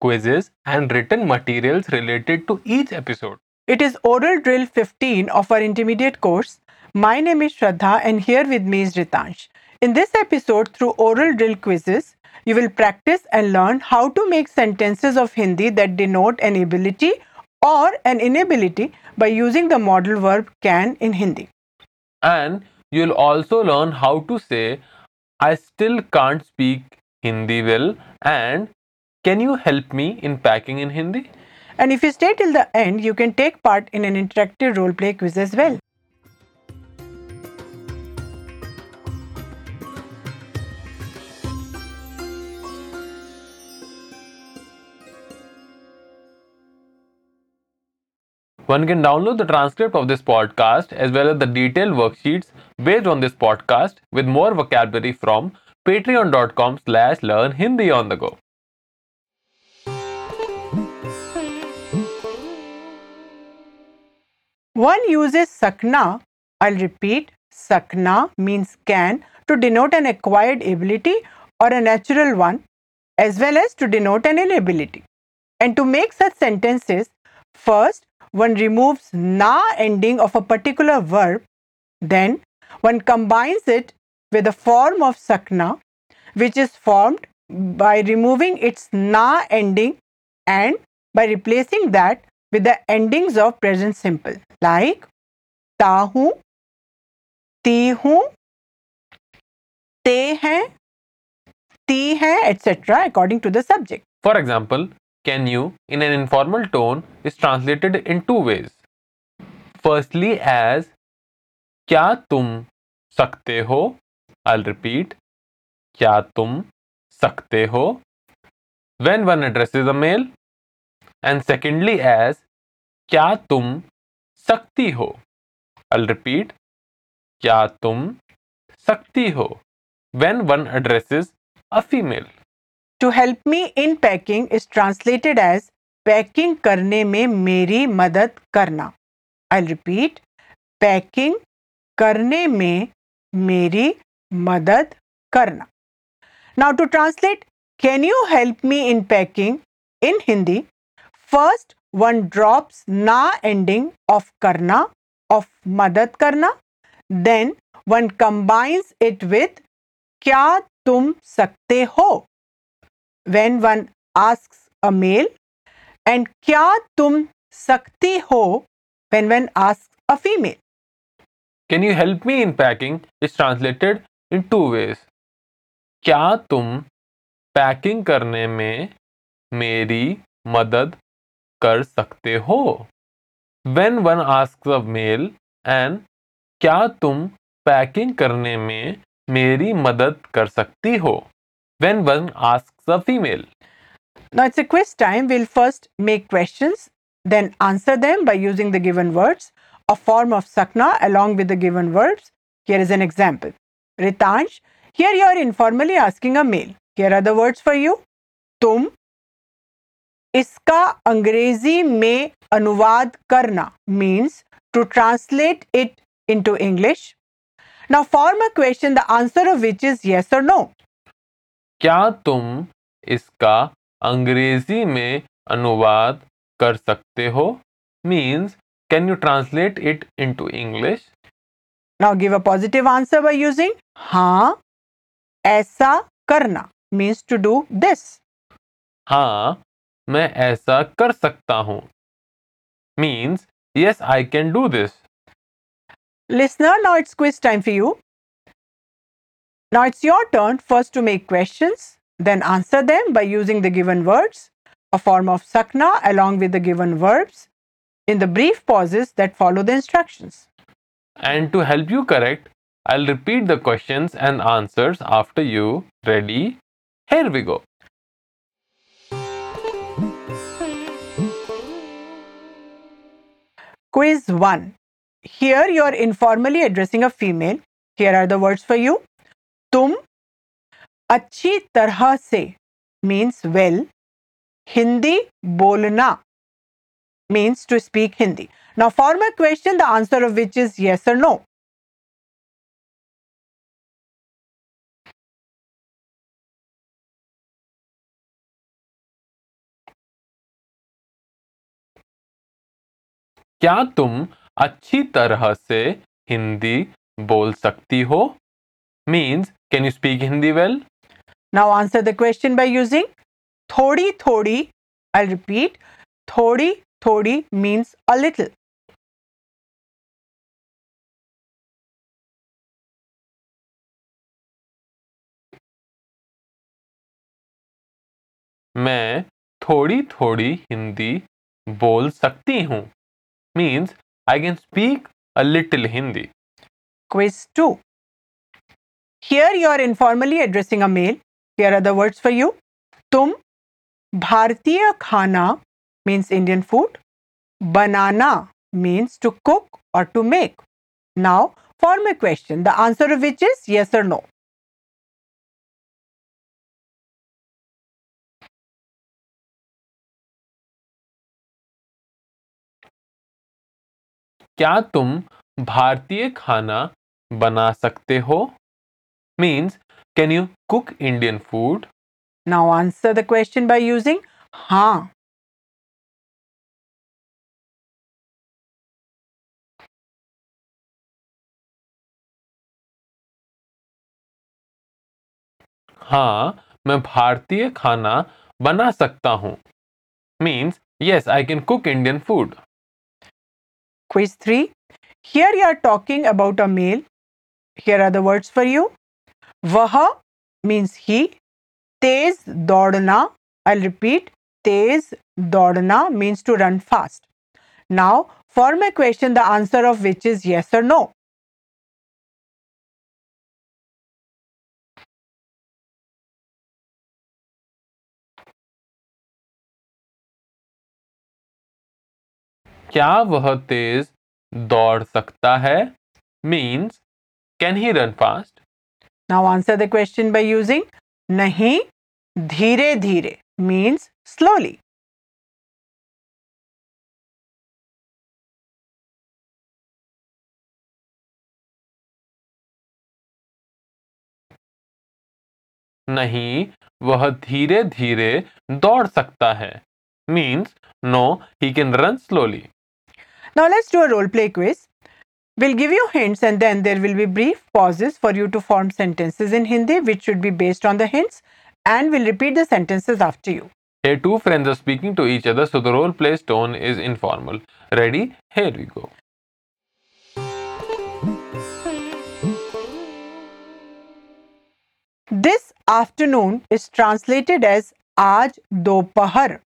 quizzes, and written materials related to each episode. It is Oral Drill 15 of our intermediate course. My name is Shraddha and here with me is Ritansh. In this episode, through oral drill quizzes, you will practice and learn how to make sentences of Hindi that denote an ability or an inability by using the modal verb can in Hindi. And you'll also learn how to say, I still can't speak Hindi well, and can you help me in packing in Hindi? And if you stay till the end, you can take part in an interactive role play quiz as well. One can download the transcript of this podcast as well as the detailed worksheets based on this podcast with more vocabulary from patreon.com slash learn Hindi on the go. One uses sakna, I'll repeat, sakna means can to denote an acquired ability or a natural one as well as to denote an inability. And to make such sentences, first one removes na ending of a particular verb, then one combines it with a form of sakna which is formed by removing its na ending and by replacing that with the endings of present simple like ता ती हूँ ते हैं ती है etcetera according to the subject for example can you in an informal tone is translated in two ways firstly as क्या तुम सकते हो आई रिपीट क्या तुम सकते हो when one address is a male and secondly as क्या तुम सकती हो? अल रिपीट क्या तुम सकती हो? When one addresses a female to help me in packing is translated as packing करने में मेरी मदद करना। आई रिपीट पैकिंग करने में मेरी मदद करना। Now to translate can you help me in packing in Hindi first one drops ना एंडिंग ऑफ़ करना ऑफ़ मदद करना then one combines it with क्या तुम सकते हो when one ask a male and क्या तुम सकती हो when one ask a female can you help me in packing is translated in two ways क्या तुम पैकिंग करने में मेरी मदद कर सकते हो When one asks a male and क्या तुम पैकिंग करने में मेरी मदद कर सकती हो When one asks a female Now it's a quiz time. We'll first make questions, then answer them by using the given words, a form of sakna along with the given verbs. Here is an example. Ritansh, here you are informally asking a male. Here are the words for you. तुम इसका अंग्रेज़ी में अनुवाद करना means to translate it into English now form a question the answer of which is yes और no क्या तुम इसका अंग्रेज़ी में अनुवाद कर सकते हो? Means can you translate it into English now give a positive answer by using हाँ ऐसा करना मीन्स टू डू दिस हाँ मैं ऐसा कर सकता हूँ means yes I can do this Listener, now it's quiz time for you. Now it's your turn first to make questions, then answer them by using the given words, a form of sakna along with the given verbs, in the brief pauses that follow the instructions. And to help you correct, I'll repeat the questions and answers after you. Ready? Here we go. Quiz 1. Here you are informally addressing a female. Here are the words for you. Tum. achi tarha se means well. Hindi bolna means to speak Hindi. Now, former question, the answer of which is yes or no. क्या तुम अच्छी तरह से हिंदी बोल सकती हो? Means can you speak Hindi well now answer the question by using थोड़ी थोड़ी आई रिपीट थोड़ी थोड़ी मीन्स अ लिटल मैं थोड़ी थोड़ी हिंदी बोल सकती हूँ। means I can speak a little Hindi. Quiz 2. Here you are informally addressing a male. Here are the words for you. Tum, Bhartiya khana means Indian food. Banana means to cook or to make. Now, form a question, the answer of which is yes or no. क्या तुम भारतीय खाना बना सकते हो? Means can you cook Indian food now answer the question by using हाँ. हाँ मैं भारतीय खाना बना सकता हूँ। Means yes I can cook Indian food Quiz 3. Here you are talking about a male. Here are the words for you. Vaha means he. Tez daudna. I'll repeat. Tez daudna means to run fast. Now, form a question the answer of which is yes or no. क्या वह तेज दौड़ सकता है? Means can he run fast now answer the question by using नहीं धीरे धीरे means slowly नहीं वह धीरे धीरे दौड़ सकता है। Means no he can run slowly Now let's do a role play quiz. We'll give you hints and then there will be brief pauses for you to form sentences in Hindi which should be based on the hints and we'll repeat the sentences after you. Here two friends are speaking to each other so the role play tone is informal. Ready? Here we go. This afternoon is translated as Aaj Dopahar.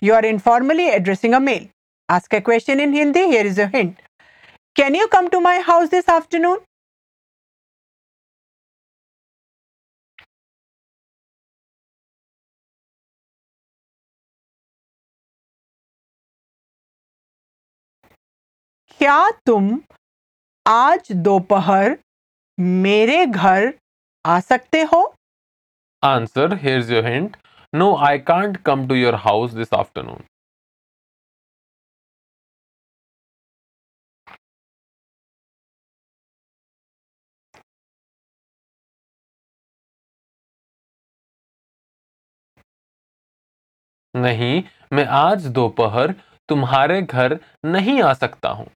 You are informally addressing a male. Ask a question in Hindi. Here is a hint. Can you come to my house this afternoon? क्या तुम आज दोपहर मेरे घर आ सकते हो Answer Here's your hint. No, I can't come to your house this afternoon. नहीं मैं आज दोपहर तुम्हारे घर नहीं आ सकता हूँ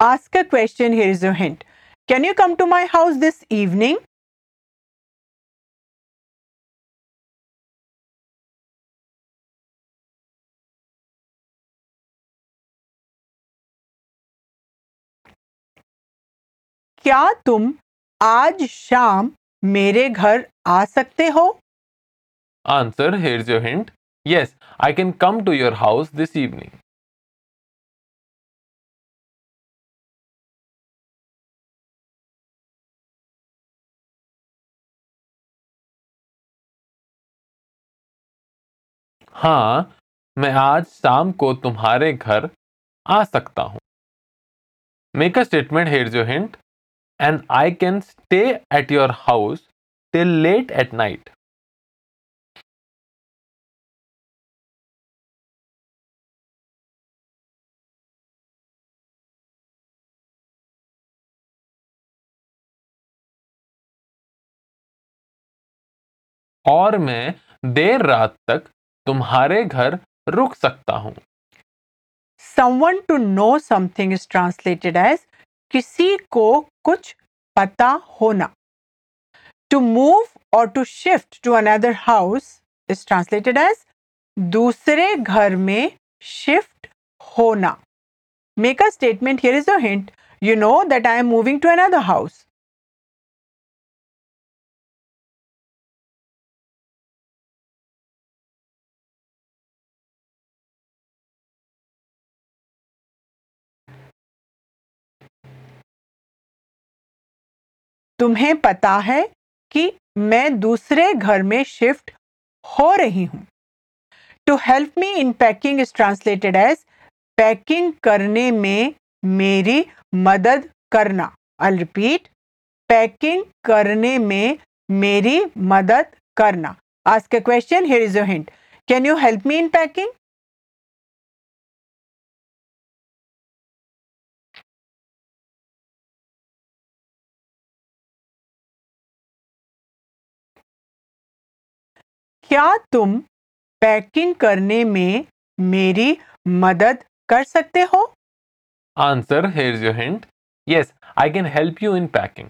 Ask a question. Here is your hint. Can you come to my house this evening? क्या तुम आज शाम मेरे घर आ सकते हो Answer Here's your hint. Yes, I can come to your house this evening. हाँ मैं आज शाम को तुम्हारे घर आ सकता हूँ। मेक अ स्टेटमेंट हेयर जो hint and I can stay at your house till late at night और मैं देर रात तक तुम्हारे घर रुक सकता हूँ। Someone to know something is translated as किसी को कुछ पता होना। टू मूव और to shift to another house is translated as दूसरे घर में शिफ्ट होना। Make a statement here is a hint you know that I am moving to another house तुम्हें पता है कि मैं दूसरे घर में शिफ्ट हो रही हूँ। To help me in packing is translated as packing करने में मेरी मदद करना। आई रिपीट पैकिंग करने में मेरी मदद करना। Ask a question here is a hint can you help me in packing क्या तुम पैकिंग करने में मेरी मदद कर सकते हो? Answer here's your hint yes I can help you in packing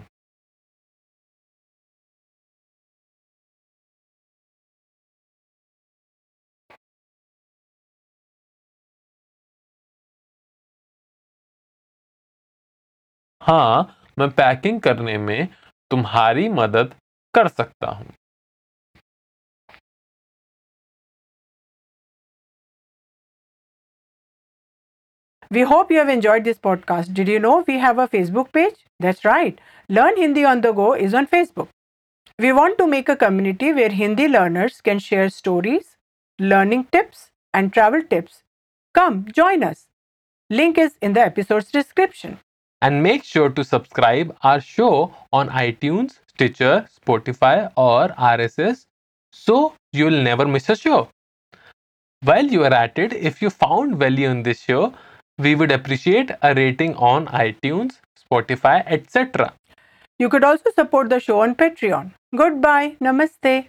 हाँ मैं पैकिंग करने में तुम्हारी मदद कर सकता हूँ। We hope you have enjoyed this podcast. Did you know we have a Facebook page? That's right. Learn Hindi on the go is on Facebook. We want to make a community where Hindi learners can share stories, learning tips, and travel tips. Come, join us. Link is in the episode's description. And make sure to subscribe our show on iTunes, Stitcher, Spotify, or RSS so you'll never miss a show. While you are at it, if you found value in this show, we would appreciate a rating on iTunes, Spotify, etc. You could also support the show on Patreon. Goodbye. Namaste.